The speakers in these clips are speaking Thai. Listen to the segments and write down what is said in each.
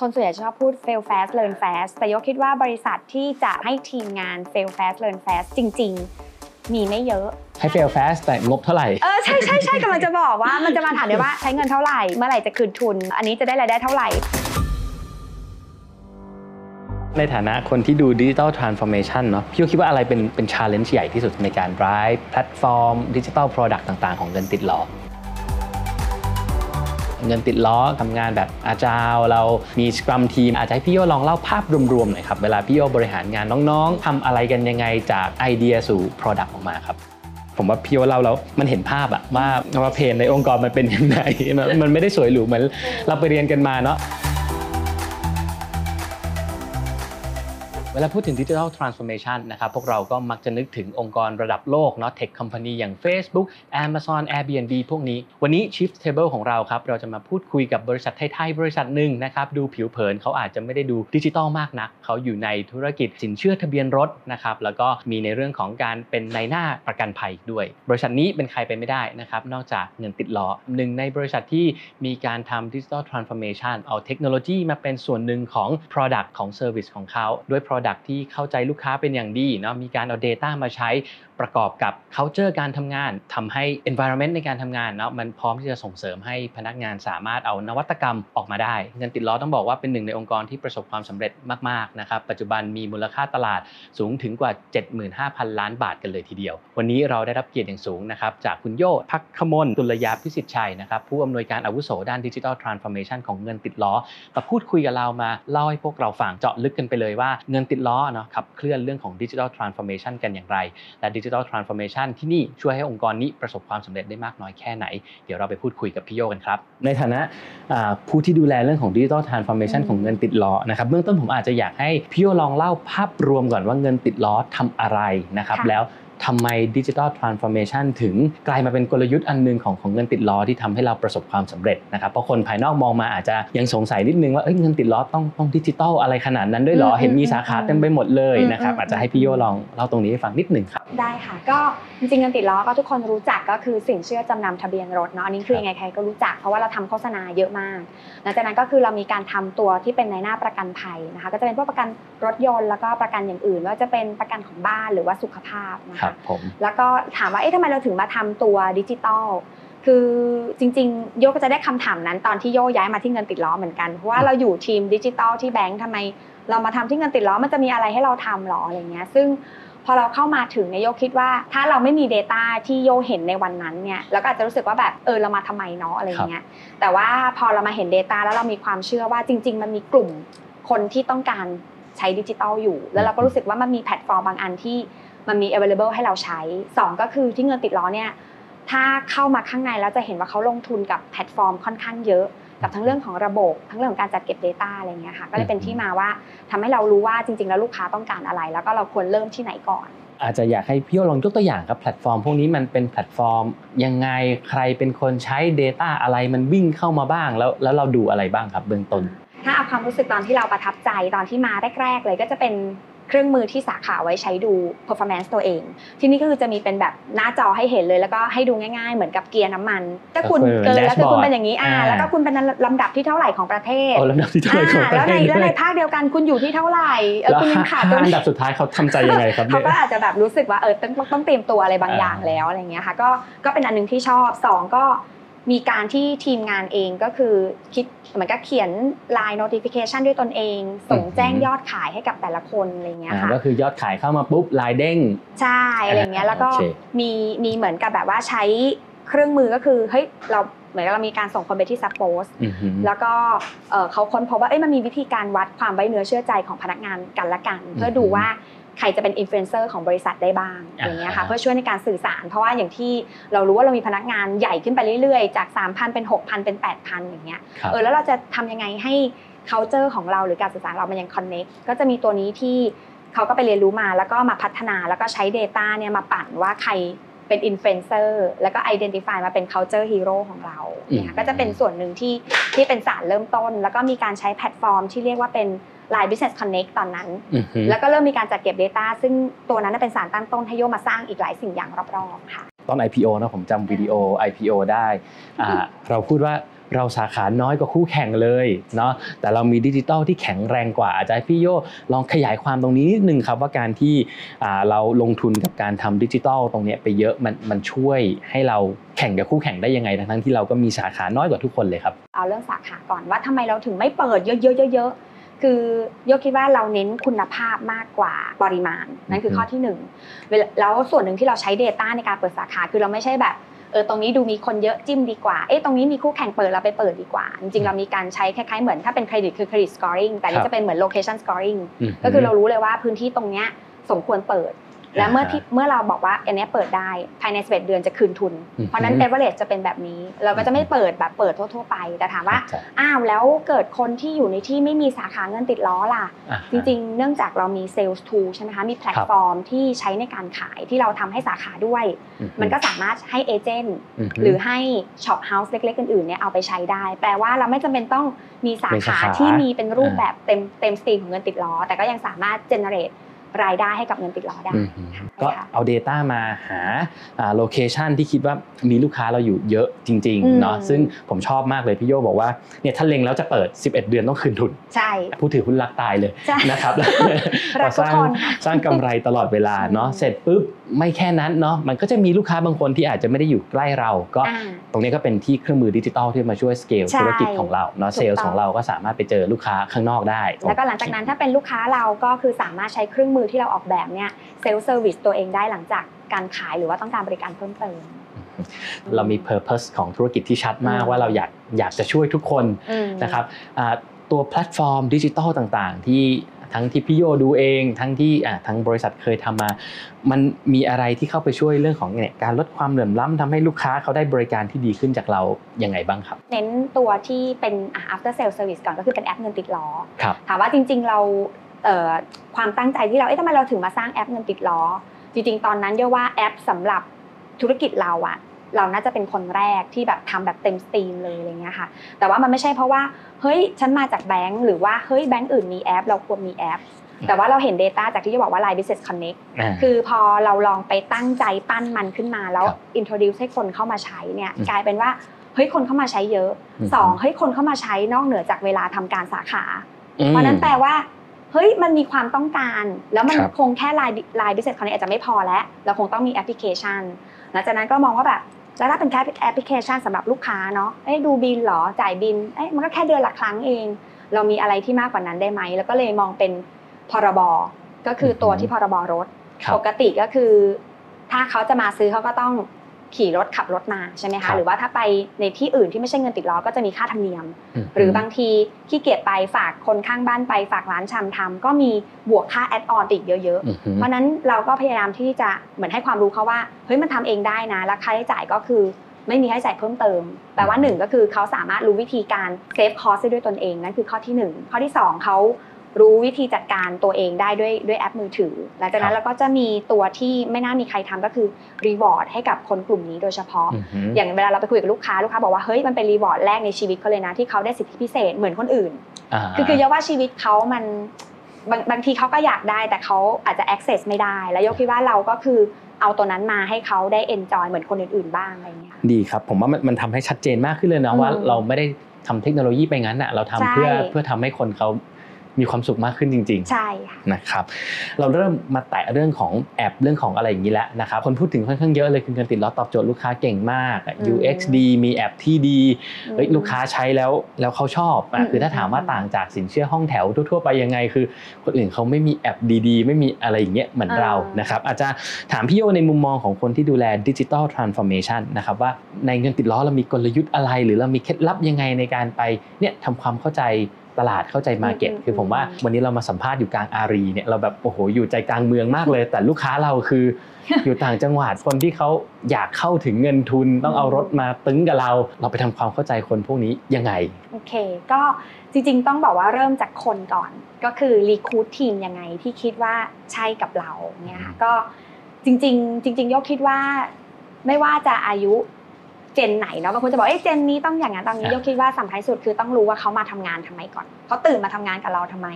คนส่วนใหญ่ชอบพูด fail fast learn fast แต่โยคิดว่าบริษัทที่จะให้ทีมงาน fail fast learn fast จริง ๆ มีไม่เยอะ ให้ fail fast แต่งบเท่าไหร่ เออใช่ใช่ใช่กำลังจะบอกว่ามันจะมาถามเดี๋ยวว่าใช้เงินเท่าไหร่ เมื่อไหร่จะคืนทุน อันนี้จะได้รายได้เท่าไหร่ ในฐานะคนที่ดูดิจิ t a ลทรานส์ฟอร์เมชันเนาะพี่ก็คิดว่าอะไรเป็นเป็น challenge ใหญ่ที่สุดในการ drive แพลตฟอร์มดิจิ t a ล product ต่าง ๆ ของเงินติดล้อ เงินติดล้อทำงานแบบอาจารย์เรามีสครัมทีมอาจจะให้พี่โยลองเล่าภาพรวมๆหน่อยครับเวลาพี่โยบริหารงานน้องๆทำอะไรกันยังไงจากไอเดียสู่ product ออกมาครับผมว่าพี่โยเล่าแล้วมันเห็นภาพอะว่าว่าเพนในองค์กรมันเป็นยังไงมันไม่ได้สวยหรูเหมือนเราไปเรียนกันมาเนาะ วลาพูดถึง Digital Transformation นะครับพวกเราก็มักจะนึกถึงองค์กรระดับโลกเนาะ Tech Company อย่าง Facebook Amazon Airbnb พวกนี้ วันนี้ Shift Table ของเราครับ เราจะมาพูดคุยกับบริษัทไทยๆบริษัทหนึ่งนะครับ ดูผิวเผินเขาอาจจะไม่ได้ดูดิจิทัลมากนัก เขาอยู่ในธุรกิจสินเชื่อทะเบียนรถนะครับ แล้วก็มีในเรื่องของการเป็นในหน้าประกันภัยด้วย บริษัทนี้เป็นใครไปไม่ได้นะครับ นอกจากเงินติดล้อหนึ่งในบริษัทที่มีการทำ Digital Transformation เอาเทคโนโลยีมาเป็นส่วนหนึ่งของ Product ของ Service ของเขาด้วย Product ที่เข้าใจลูกค้าเป็นอย่างดีเนาะมีการเอา Data มาใช้ประกอบกับ culture การทำงานทำให้ environment ในการทำงานเนาะมันพร้อมที่จะส่งเสริมให้พนักงานสามารถเอานวัตกรรมออกมาได้ เงินติดล้อต้องบอกว่าเป็นหนึ่งในองค์กรที่ประสบความสำเร็จมากๆนะครับปัจจุบันมีมูลค่าตลาดสูงถึงกว่า 75,000 ล้านบาทกันเลยทีเดียว วันนี้เราได้รับเกียรติอย่างสูงนะครับจากคุณโยพักขมลตุลยาพิสิทธิ์ชัยนะครับผู้อำนวยการอาวุโสด้าน Digital Transformation ของเงินติดล้อมาพูดคุยกับเรามาเล่าให้พวกเราฟังเจาะลึกกันไปเลยว่าเงินติดล้อเนาะขับเคลื่อนเรื่องของ Digital Transformation กันอย่างไร และ Digital Transformation ที่นี่ช่วยให้องค์กรนี้ประสบความสำเร็จได้มากน้อยแค่ไหน เดี๋ยวเราไปพูดคุยกับพี่โยกันครับ ในฐานะผู้ที่ดูแลเรื่องของ Digital Transformation อืมของเงินติดล้อนะครับเบื้องต้นผมอาจจะอยากให้พี่โยลองเล่าภาพรวมก่อนว่าเงินติดล้อทำอะไรนะครับแล้ว ทำไม Digital Transformation ถึงกลายมาเป็นกลยุทธ์อันหนึงของของเงินติดล้อที่ทำให้เราประสบความสำเร็จนะครับเพราะคนภายนอกมองมาอาจจะยังสงสัยนิดนึงว่าเอ้ยเงินติดล้อต้องต้องดิจิทัลอะไรขนาดนั้นด้วยเหรออืมเห็นมีสาขาเต็มไปหมดเลยนะครับอืมอาจจะให้พี่โยลองเล่าตรงนี้ให้ฟังนิดหนึ่งครับได้ค่ะ ก็จริงๆเงินติดล้อก็ทุกคนรู้จักก็คือสินเชื่อจำนำทะเบียนรถเนาะอันนี้คือยังไงใครก็รู้จักเพราะว่าเราทำโฆษณาเยอะมากหลังจากนั้นก็คือเรามีการทำตัวที่เป็นในหน้าประกันภัยนะคะก็จะเป็นพวกประกันรถยนต์แล้วก็ประกันอย่างอื่นว่าจะเป็นประกันของบ้านหรือว่าสุขภาพนะคะครับผมแล้วก็ถามว่าเอ๊ะทำไมเราถึงมาทำตัวดิจิตอลคือจริงๆ โยก็จะได้คำถามนั้นตอนที่โยย้ายมาที่เงินติดล้อเหมือนกันเพราะว่าเราอยู่ทีมดิจิตอลที่แบงค์ทำไม เรามาทำที่เงินติดล้อมันจะมีอะไรให้เราทำหรออะไรเงี้ยซึ่งพอเราเข้ามาถึงเนี่ยโยคิดว่า ถ้าเราไม่มี Data ที่โยเห็นในวันนั้นเนี่ยเราก็อาจจะรู้สึกว่าแบบเออเรามาทำไมเนาะอะไรเงี้ยแต่ว่าพอเรามาเห็น Data แล้วเรามีความเชื่อว่าจริง ๆ มันมีกลุ่มคนที่ต้องการใช้ดิจิตอลอยู่ แล้วเราก็รู้สึกว่ามันมีแพลตฟอร์มบางอันที่ มันมี available ให้เราใช้ 2 ก็คือที่เงินติดล้อเนี่ยถ้าเข้ามาข้างในแล้วจะเห็นว่าเขาลงทุนกับแพลตฟอร์มค่อนข้างเยอะ กับทั้งเรื่องของระบบ ทั้งเรื่องของการจัดเก็บ Data อะไรเงี้ยค่ะก็เลยเป็นที่มาว่าทำให้เรารู้ว่าจริง ๆ แล้วลูกค้าต้องการอะไร แล้วก็เราควรเริ่มที่ไหนก่อน อาจจะอยากให้พี่โยลองยกตัวอย่างครับแพลตฟอร์มพวกนี้มันเป็นแพลตฟอร์ม ยังไงใครเป็นคนใช้ Data อะไรมันวิ่งเข้ามาบ้าง แล้วแล้วเราดูอะไรบ้างครับเบื้องต้นถ้าเอาความรู้สึกตอนที่เราประทับใจตอนที่มาแรก ๆ เลยก็จะเป็น เครื่องมือที่สาขาไว้ใช้ดู performance ตัวเอง ที่นี่ก็คือจะมีเป็นแบบหน้าจอให้เห็นเลย แล้วก็ให้ดูง่ายๆ เหมือนกับเกียร์น้ำมัน ถ้าคุณก็คือเกินแล้วคือคุณ dashboard เป็นอย่างนี้อ่าอ่าแล้วก็คุณเป็นลำดับที่เท่าไหร่ของประเทศโอ้ลำดับที่เท่าไหร่ของอ่าประแล้วเทในศแล้วด้ในวยภาคเดียวกันคุณอยู่ที่เท่าไหร่เออแล้วคุณยังขาดตรงห้าอันี้นดับสุดท้ายเขาทำใจยังไงครับเขาเนี่ยก็อาจจะแบบรู้สึกว่าเออต้องต้องเตรียมตัวอะไรบางอ่าอย่างแล้วอะไรเงี้ยค่ะก็ก็เป็นอันหนึงที่ชอบสองก็ มีการที่ทีมงานเองก็คือคิดเหมือนกับเขียน line notification ด้วยตนเอง ส่งแจ้งยอดขายให้กับแต่ละคนอะไรเงี้ยอ่าค่ะก็คือยอดขายเข้ามาปุ๊บลายเด้งใช่อะไรเงี้ยแล้วก็โอเคมีมีเหมือนกับแบบว่าใช้เครื่องมือก็คือเฮ้ยเราเหมือนกับเรามีการส่งคนไปที่ซับโพสอือหือแล้วก็เอ่อเขาค้นพบว่าเอ้ยมันมีวิธีการวัดความไว้เนื้อเชื่อใจของพนักงานกันละกัน เพื่อดูว่า ใครจะเป็นอินฟลูเอนเซอร์ของบริษัทได้บ้างอ่าอย่างเงี้ยค่ะเพื่อช่วยในการสื่อสาร เพราะว่าอย่างที่เรารู้ว่าเรามีพนักงานใหญ่ขึ้นไปเรื่อยๆ จาก 3,000 เป็น 6,000 เป็น 8,000 อย่างเงี้ยครับเออแล้วเราจะทำยังไงให้ culture ของเราหรือการสื่อสารเรามันยัง connect ก็จะมีตัวนี้ที่เขาก็ไปเรียนรู้มาแล้วก็มาพัฒนาแล้วก็ใช้ Data เนี่ยมาปั่นว่าใครเป็นอินฟลูเอนเซอร์แล้วก็ identify มาเป็น culture hero ของเราเนี่ยค่ะก็จะเป็นส่วนหนึ่งที่ที่เป็นสารเริ่มต้น แล้วก็มีการใช้แพลตฟอร์มที่เรียกว่าเป็น Line Business Connect ตอนนั้นอือหือแล้วก็เริ่มมีการจัดเก็บ Data ซึ่งตัวนั้นนะเป็นสารตั้งต้นให้โยมาสร้างอีกหลายสิ่งอย่างรอบๆค่ะตอน IPO นะผมจำวิดีโอ IPO ได้อ่าเราพูดว่าเราสาขาน้อยกว่าคู่แข่งเลยเนาะแต่เรามีดิจิทัลที่แข็งแรงกว่าอาจจะให้พี่โยลองขยายความตรงนี้นิดนึงครับว่าการที่อ่าเราลงทุนกับการทำดิจิทัลตรงเนี้ยไปเยอะมันมันช่วยให้เราแข่งกับคู่แข่งได้ยังไงทั้งๆที่เราก็มีสาขาน้อยกว่าทุกคนเลยครับเอาเรื่องสาขาก่อนว่าทำไมเราถึงไม่เปิดเยอะๆเยอะๆ คือโยคิดว่าเราเน้นคุณภาพมากกว่าปริมาณนั่นคือข้อที่หนึ่งเวลาแล้วส่วนหนึ่งที่เราใช้ Data ในการเปิดสาขาคือเราไม่ใช่แบบเออตรงนี้ดูมีคนเยอะจิ้มดีกว่าเอ๊ะตรงนี้มีคู่แข่งเปิดเราไปเปิดดีกว่า จริงๆเรามีการใช้คล้ายๆเหมือนถ้าเป็นเครดิตคือเครดิตสกอริงแต่ครันี่บจะเป็นเหมือน location scoring อืมก็คือเรารู้เลยว่าพื้นที่ตรงเนี้ยสมควรเปิด และเมื่อที่เมื่อเราบอกว่าอันเนี้ยเปิดได้ภายใน 11 เดือนจะคืนทุนอืมเพราะฉะนั้น average จะเป็นแบบนี้ เราก็จะไม่เปิดแบบเปิดทั่วๆไป แต่ถามว่าใช่อ้าวแล้วเกิดคนที่อยู่ในที่ไม่มีสาขาเงินติดล้อล่ะอ่าจริงๆ เนื่องจากเรามี sales tool ใช่ไหมคะมีแพลตฟอร์มที่ใช้ในการขายที่เราทำให้สาขาด้วยอืมันก็สามารถให้ agent หรือให้ shophouse เล็กๆอื่นๆเนี่ยเอาไปใช้ได้ แปลว่าเราไม่จำเป็นต้องมีสาเป็นสาขาขาที่มีเป็นรูปอ่าแบบเต็มเต็ม stream ของเงินติดล้อ แต่ก็ยังสามารถ generate รายได้ให้กับเงินติดล้อได้อืมค่ะก็ค่ะเอา Data มาหา location ที่คิดว่ามีลูกค้าเราอยู่เยอะจริงอืมๆเนาะซึ่งผมชอบมากเลยพี่โยบอกว่าเนี่ยถ้าเล็งแล้วจะเปิด 11 เดือนต้องคืนทุนใช่ผู้ถือหุ้นรักตายเลยใช่นะครับรักทุกสร้างคนค่ะสร้างกำไรตลอดเวลาเนาะใช่เสร็จปุ๊บ ไม่แค่นั้นเนาะมันก็จะมีลูกค้าบางคนที่อาจจะไม่ได้อยู่ใกล้เรา ก็อ่าตรงนี้ก็เป็นที่เครื่องมือดิจิตอลที่มาช่วยสเกลใช่ธุรกิจของเราเนาะถูก sales tool ของเราก็สามารถไปเจอลูกค้าข้างนอกได้ แล้วก็หลังจากนั้นถ้าเป็นลูกค้าเราก็คือสามารถใช้เครื่องมือที่เราออกแบบเนี่ย self service ตัวเองได้หลังจากการขายหรือว่าต้องการบริการเพิ่มเติมเรามี Purpose ของธุรกิจที่ชัดมากอืมว่าเราอยากอยากจะช่วยทุกคนอืมนะครับอ่าตัวแพลตฟอร์มดิจิทัลต่างๆ ที่ ทั้งที่พี่โยดูเอง ทั้งที่อ่าทั้งบริษัทเคยทำมา มันมีอะไรที่เข้าไปช่วยเรื่องของเนี่ยการลดความเหลื่อมล้ำทำให้ลูกค้าเขาได้บริการที่ดีขึ้นจากเรายังไงบ้างครับ เน้นตัวที่เป็นอะ after sale service ก่อนก็คือเป็นแอปเงินติดล้อครับถามว่าจริง ๆ เราเอ่อความตั้งใจที่เราเอ๊ะทำไมเราถึงมาสร้างแอปเงินติดล้อ จริง ๆ ตอนนั้นเรียกว่าแอปสำหรับธุรกิจเราอะ เราน่าจะเป็นคนแรกที่แบบทำแบบเต็มสตรีมเลยอะไรเงี้ยค่ะ แต่ว่ามันไม่ใช่เพราะว่าเฮ้ยฉันมาจากแบงก์หรือว่าเฮ้ยแบงก์อื่นมีแอป เราควรมีแอป แต่ว่าเราเห็น Data จากที่จะบอกว่า Line Business Connect อ่าคือพอเราลองไปตั้งใจปั้นมันขึ้นมาแล้วครับ introduce ให้คนเข้ามาใช้เนี่ยอืมกลายเป็นว่าเฮ้ยคนเข้ามาใช้เยอะอืมสองเฮ้ยคนเข้ามาใช้นอกเหนือจากเวลาทำการสาขาอืมเพราะฉะนั้นแปลว่า เฮ้ยมันมีความต้องการ แล้วมันครับคงแค่ Line Line Business Connect อาจจะไม่พอแล้ว เราคงต้องมีแอปพลิเคชัน หลังจากนั้นก็มองว่าแบบแล้วถ้าเป็นแค่แอปพลิเคชันสำหรับลูกค้าเนาะเอ้ยดูบินเหรอจ่ายบินเอ้ยมันก็แค่เดือนละครั้งเอง เรามีอะไรที่มากกว่านั้นได้ไหม แล้วก็เลยมองเป็นพรบก็คือตัวที่พรบรถครับปกติก็คือ ถ้าเขาจะมาซื้อเขาก็ต้อง ขี่รถขับรถมาใช่ไหมครัคะบหรือว่าถ้าไปในที่อื่นที่ไม่ใช่เงินติดล้อก็จะมีค่าธรรมเนียมมหรือบางทีขี้เกียจไปฝากคนข้างบ้านไปฝากร้านชำทำก็มีบวกค่าแอดออนอีกเยอะอืมๆเพราะฉะนั้นเราก็พยายามที่จะเหมือนให้ความรู้เขาว่าเฮ้ยมันทำเองได้นะแล้วค่าใช้จ่ายก็คือไม่มีค่าใช้จ่ายเพิ่มเติม แปลว่าหนึ่งก็คือเขาสามารถรู้วิธีการsave cost ได้ด้วยตนเองนั่นคือข้อที่หนึ่งข้อที่สองเขา รู้วิธีจัดการตัวเองได้ด้วยด้วยแอปมือถือ หลังจากนั้นเราก็จะมีตัวที่ไม่น่ามีใครทำก็คือ reward ให้กับคนกลุ่มนี้โดยเฉพาะอืมอืมอย่างเวลาเราไปคุยกับลูกค้าลูกค้าบอกว่าเฮ้ยมันเป็น reward แรกในชีวิตเขาเลยนะที่เขาได้สิทธิพิเศษเหมือนคนอื่นอ่าคือคือโยว่าชีวิตเขามันบางบางทีเขาก็อยากได้แต่เขาอาจจะ access ไม่ได้ แล้วโยคิดว่าเราก็คือเอาตัวนั้นมาให้เขาได้ enjoy เหมือนคนอื่นๆบ้างอะไรอย่างเงี้ยดีครับ ผมว่ามันมันทำให้ชัดเจนมากขึ้นเลยนะอืมว่าเราไม่ได้ทำเทคโนโลยีไปงั้นอะเราทำเพื่อใช่เพื่อทำให้คนเขา มีความสุขมากขึ้นจริงๆใช่ค่ะนะครับเราเริ่มมาแตะเรื่องของแอปเรื่องของอะไรอย่างนี้แล้วนะครับคนพูดถึงค่อนข้างเยอะเลยคือการติดล้อตอบโจทย์ลูกค้าเก่งมากอืม UX ดีมีแอปที่ดีเฮ้ยอืมลูกค้าใช้แล้วแล้วเขาชอบอะอืมคือถ้าถามว่าอืมต่างจากสินเชื่อห้องแถวทั่วๆไปยังไงคือ คนอื่นเขาไม่มีแอปดีๆ ไม่มีอะไรอย่างเงี้ยเหมือนเรานะครับอาจจะถามพี่โยในมุมมองของคนที่ดูแลดิจิ t a ลทรานส์ฟอร์เมชันนะครับว่าในเงินติดล้อเรามีกลยุทธ์อะไร หรือเรามีเคล็ดลับยังไงในการไปเนี่ยทำความเข้าใจ ตลาดเข้าใจมาเก็ตอืมคือผมว่าวันนี้เรามาสัมภาษณ์อยู่กลางอารีเนี่ยเราแบบโอ้โหอยู่ใจกลางเมืองมากเลย แต่ลูกค้าเราคืออยู่ต่างจังหวัดคนที่เขาอยากเข้าถึงเงินทุนต้องเอารถมาตึงกับเรา เราไปทำความเข้าใจคนพวกนี้ยังไงโอเค ก็จริงๆ ต้องบอกว่าเริ่มจากคนก่อน ก็คือรีคูดทีมยังไงที่คิดว่าใช่กับเราเนี่ยค่ะก็จริงๆ จริง ๆ ยกคิดว่าไม่ว่าจะอายุเจนไหนเนาะบางคนจะบอกเอ้ยเจนนี้ต้องอย่างนั้นตอนนี้อะยกคิดว่าสำคัญที่สุดคือต้องรู้ว่าเขามาทำงานทำไมก่อนเขาตื่นมาทำงานกับเราทำไม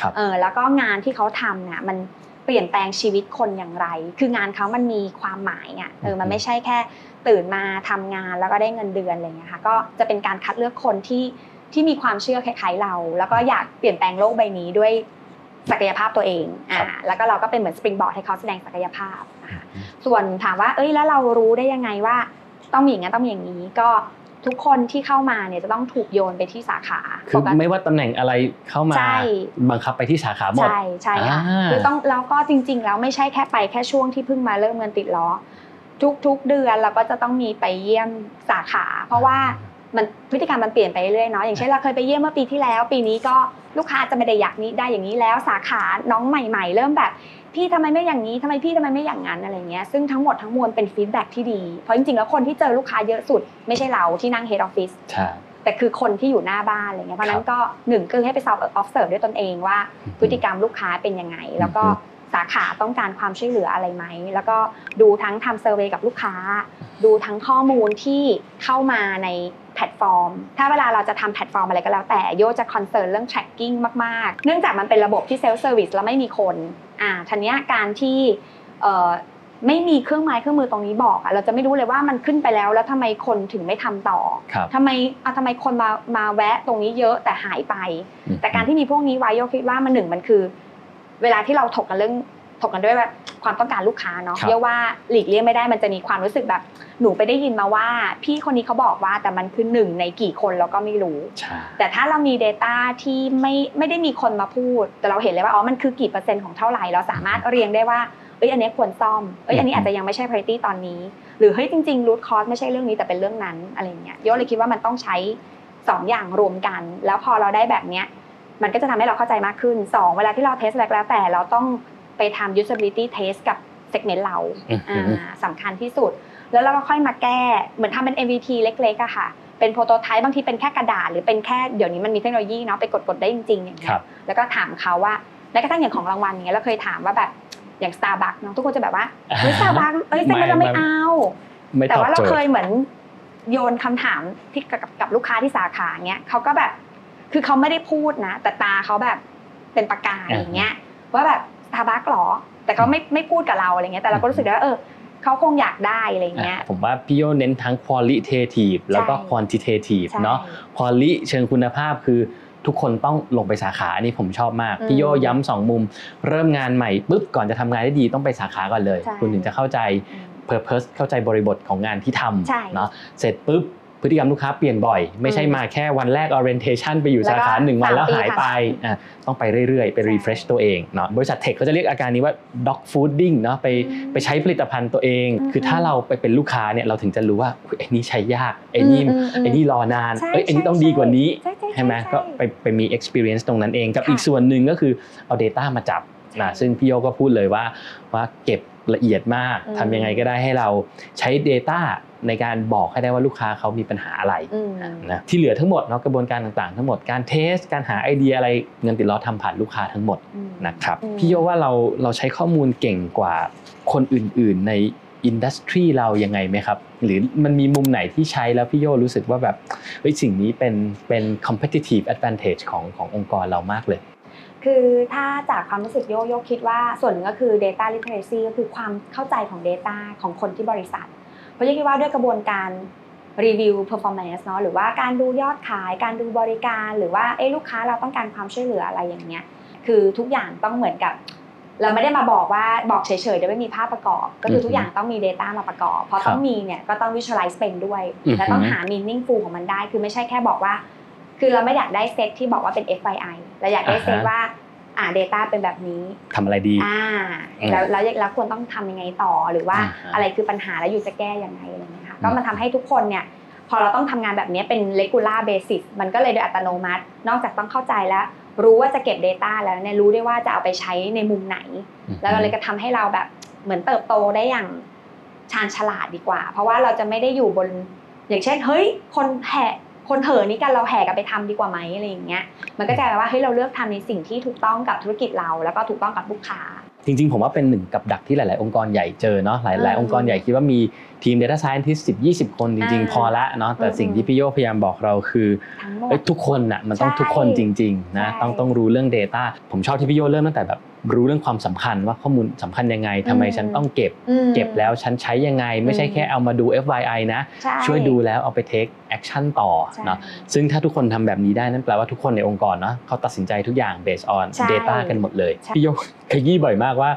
ครับเออแล้วก็งานที่เขาทำเนี่ยมันเปลี่ยนแปลงชีวิตคนอย่างไร คืองานเขามันมีความหมายอะเออมันอืมไม่ใช่แค่ตื่นมาทำงานแล้วก็ได้เงินเดือนอะไรเงี้ยค่ะก็จะเป็นการคัดเลือกคนที่ที่มีความเชื่อคล้ายๆเรา แล้วก็อยากเปลี่ยนแปลงโลกใบนี้ด้วยศักยภาพตัวเองอ่าแล้วก็เราก็เป็นเหมือนสปริงบอร์ดให้เขาแสดงศักยภาพนะคะส่วนถามว่า เอ้ยแล้วเรารู้ได้ยังไงว่า ต้องมีอย่างนั้นต้องมีอย่างนี้ก็ทุกคนที่เข้ามาเนี่ยจะต้องถูกโยนไปที่สาขาคือปกติไม่ว่าตำแหน่งอะไรเข้ามาใช่บังคับไปที่สาขาหมดใช่ใช่ค่ะอ่าคือต้องแล้วก็จริง ๆ แล้วไม่ใช่แค่ไปแค่ช่วงที่เพิ่งมาเริ่มเงินติดล้อ ทุกๆเดือนเราก็จะต้องมีไปเยี่ยมสาขา เพราะว่ามันพฤติกรรมมันเปลี่ยนไปเรื่อยๆเนาะอย่างเช่นเราเคยไปเยี่ยมเมื่อปีที่แล้ว ปีนี้ก็ลูกค้าจะไม่ได้อยากนี้ได้อย่างนี้แล้วสาขาน้องใหม่ ๆ เริ่มแบบ พี่ทำไมไม่อย่างนี้ทำไมพี่ทำไมไม่อย่างนั้นอะไรเงี้ยซึ่งทั้งหมดทั้งมวลเป็น feedback ที่ดี เพราะจริงๆแล้วคนที่เจอลูกค้าเยอะสุด ไม่ใช่เราที่นั่ง head office ใช่แต่คือคนที่อยู่หน้าบ้านอะไรเงี้ยเพราะฉะนั้นก็หนึ่งคือให้ไป self observe ด้วยตนเองว่า พฤติกรรมลูกค้าเป็นยังไง แล้วก็อือฮึสาขาต้องการความช่วยเหลืออะไรไหม แล้วก็ดูทั้งทำ survey กับลูกค้า ดูทั้งข้อมูลที่เข้ามาในแพลตฟอร์ม ถ้าเวลาเราจะทำแพลตฟอร์มอะไรก็แล้วแต่โยจะ concern เรื่อง tracking มาก ๆ เนื่องจากมันเป็นระบบที่ self service แล้วไม่มีคน อ่าทีเนี้ยการที่เอ่อไม่มีเครื่องไม้เครื่องมือตรงนี้บอกอะเราจะไม่รู้เลยว่ามันขึ้นไปแล้ว แล้วทำไมคนถึงไม่ทำต่อครับทำไมอะทำไมคนมามาแวะตรงนี้เยอะแต่หายไป แต่การที่มีพวกนี้ไว้โยคิดว่ามันหนึ่งมันคือ เวลาที่เราถกกันเรื่อง ถกกันด้วยแบบความต้องการลูกค้าเนาะครับเยาว่าหลีกเลี่ยงไม่ได้มันจะมีความรู้สึกแบบ หนูไปได้ยินมาว่า พี่คนนี้เขาบอกว่าแต่มันคือหนึ่งในกี่คนเราก็ไม่รู้ใช่แต่ถ้าเรามี Data ที่ไม่ไม่ได้มีคนมาพูด แต่เราเห็นเลยว่าอ๋อมันคือกี่เปอร์เซ็นต์ของเท่าไหร่เราสามารถเรียงได้ว่าเอ้ยอันนี้ควรซ่อมเอ้ยอันนี้อาจจะยังไม่ใช่ priority ตอนนี้ หรือเฮ้ยจริงๆ root cause ไม่ใช่เรื่องนี้แต่เป็นเรื่องนั้นอะไรอย่างเงี้ยโยเลยคิดว่ามันต้องใช้สองอย่างรวมกัน แล้วพอเราได้แบบเนี้ยมันก็จะทำให้เราเข้าใจมากขึ้นสองเวลาที่เราเทสอะไรก็แล้วแต่เราต้อง ไปทำ usability test กับ segment เราอือฮึอ่าสำคัญที่สุด แล้วเราก็ค่อยมาแก้ เหมือนทำเป็น MVP เล็กๆอะค่ะ เป็นโปรโตไทป์บางทีเป็นแค่กระดาษ หรือเป็นแค่เดี๋ยวนี้มันมีเทคโนโลยีเนาะไปกดๆได้จริงๆอย่างเงี้ครัยบแล้วก็ถามเขาว่าแม้กระทั่งอย่างของรางวัลอย่างเงี้ยเราเคยถามว่าแบบอย่าง Starbucks เนาะทุกคนจะแบบว่าเฮ้ย Starbucks เอ้ยเซ็นเราจะไม่เอาไม่แต่ตอบว่าเราโจทเคยย์เหมือนโยนคำถามที่กับกับลูกค้าที่สาขาเงี้ยเขาก็แบบ คือเขาไม่ได้พูดนะ แต่ตาเขาแบบเป็นประกายอย่างเงี้ยว่าแบบส ตาร์บัคหรอ แต่เขาไม่ไม่พูดกับเราอะไรเงี้ยแต่เราก็รู้สึกว่าเออเขาคงอยากได้อะไรเงี้ยอะผมว่าพี่โยเน้นทั้ง qualitative แล้วก็ใช่ quantitative ใช่เนาะ quali เชิงคุณภาพคือทุกคนต้องลงไปสาขาอันนี้ผมชอบมากอืมพี่โยย้ำสองมุม เริ่มงานใหม่ปุ๊บก่อนจะทำงานได้ดีต้องไปสาขาก่อนเลยใช่คุณถึงจะเข้าใจอืม purpose เข้าใจบริบทของงานที่ทใช่ำเนาะเสร็จปุ๊บ พฤติกรรมลูกค้าเปลี่ยนบ่อย ไม่ใช่อืมมาแค่วันแรก orientation ไปอยู่แล้วสาก็ขาหนึ่งวันแล้วสามปีหายไปผ่านไปอะต้องไปเรื่อยๆ ไปใช่ refresh ตัวเองเนาะบริษัทเทคเขาจะเรียกอาการนี้ว่า dog fooding เนาะไปอืมไปใช้ผลิตภัณฑ์ตัวเองอืมคือถ้าเราไปเป็นลูกค้าเนี่ยเราถึงจะรู้ว่าอุ๊ยไอ้นี่ใช้ยากไอ้นี่อืมอืมไอ้นี่รอนานใช่เอ้ยไอ้นี่ใช่ต้องดีกว่านี้ใช่ใช่ใช่ไหมใช่ก็ไปไปมี experience ตรงนั้นเองกับค่ะอีกส่วนหนึ่งก็คือเอา Data มาจับนะใช่ซึ่งพี่โยก็พูดเลยว่าว่าเก็บ ละเอียดมากอืมทำยังไงก็ได้ให้เราใช้ Data ในการบอกให้ได้ว่าลูกค้าเขามีปัญหาอะไรอืมนะที่เหลือทั้งหมดเนาะกระบวนการต่างๆ ทั้งหมดการเทส การหาไอเดียอะไรเงินติดล้อทำผ่านลูกค้าทั้งหมดอืมนะครับอืมพี่โยว่าเราเราใช้ข้อมูลเก่งกว่าคนอื่น ๆ ในอินดัสทรีเรายังไงไหมครับ หรือมันมีมุมไหนที่ใช้แล้วพี่โยรู้สึกว่าแบบเฮ้ยสิ่งนี้เป็นเป็น competitive advantage ของขององค์กรเรามากเลย คือถ้าจากความรู้สึกโยโยคิดว่าส่วนหนึ่งก็คือ data literacy ก็คือความเข้าใจของ data ของคนที่บริษัท เพราะโยคิดว่าด้วยกระบวนการรีวิว performance เนาะหรือว่าการดูยอดขายการดูบริการ หรือว่าเอ้ลูกค้าเราต้องการความช่วยเหลืออะไรอย่างเงี้ยคือทุกอย่างต้องเหมือนกับ เราไม่ได้มาบอกว่าบอกเฉยๆเดี๋ยวไม่มีภาพประกอบ ก็คือทุกอย่างต้องมี Data มาประกอบ เพราะต้องมีเนี่ยก็ต้อง visualize เป็นด้วยอือฮึและต้องหา meaningful ของมันได้ คือไม่ใช่แค่บอกว่า คือเราไม่อยากได้เซตที่บอกว่าเป็น FYI เราอยากได้เซตอ่าฮะว่าอ่า data เป็นแบบนี้ทำอะไรดีอ่าอืมแล้วแล้วแล้วควรต้องทำยังไงต่อหรือว่าอ่าฮะอะไรคือปัญหาแล้วอยู่จะแก้ยังไงอะไรอย่างเงี้ยค่ะอืมก็มาทำให้ทุกคนเนี่ยพอเราต้องทำงานแบบนี้เป็น regular basis มันก็เลยโดยอัตโนมัติ นอกจากต้องเข้าใจแล้ว รู้ว่าจะเก็บ Data แล้วเนี่ยรู้ได้ว่าจะเอาไปใช้ในมุมไหน แล้วเราเลยก็ทำให้เราแบบเหมือนเติบโตได้อย่างชาญฉลาดดีกว่า เพราะว่าเราจะไม่ได้อยู่บนอย่างเช่น เฮ้ย คนแห่ คนเห่อนี้กันเราแห่กันไปทำดีกว่าไหมอะไรอย่างเงี้ย มันก็จะแปลว่าเฮ้ยเราเลือกทำในสิ่งที่ถูกต้องกับธุรกิจเรา แล้วก็ถูกต้องกับลูกค้า จริง ๆ ผมว่าเป็นหนึ่งกับดักที่หลาย ๆ องค์กรใหญ่เจอเนาะหลายอืๆมองค์กรใหญ่คิดว่ามีทีม Data Scientist 10 20 คนจริงอ่าๆพอละเนาะแต่อืมสิ่งที่พี่โยพยายามบอกเราคือทั้งหมดเอ้ยทุกคนน่ะมันต้องใช่ทุกคนจริง ๆ นะใช่ต้องต้องรู้เรื่อง Data ผมชอบที่พี่โยเริ่มตั้งแต่แบบ รู้เรื่องความสำคัญว่าข้อมูลสำคัญยังไงทำไมอืมฉันต้องเก็บอืมเก็บแล้วฉันใช้ยังไง ไม่ใช่อืมแค่เอามาดู FYI นะใช่ช่วยดูแล้วเอาไป take action ต่อใช่เนาะซึ่งถ้าทุกคนทำแบบนี้ได้นั่นแปลว่าทุกคนในองค์กรเนาะเขาตัดสินใจทุกอย่าง based on ใช่ data กันหมดเลยใช่พี่โยขยี้บ่อยมากว่า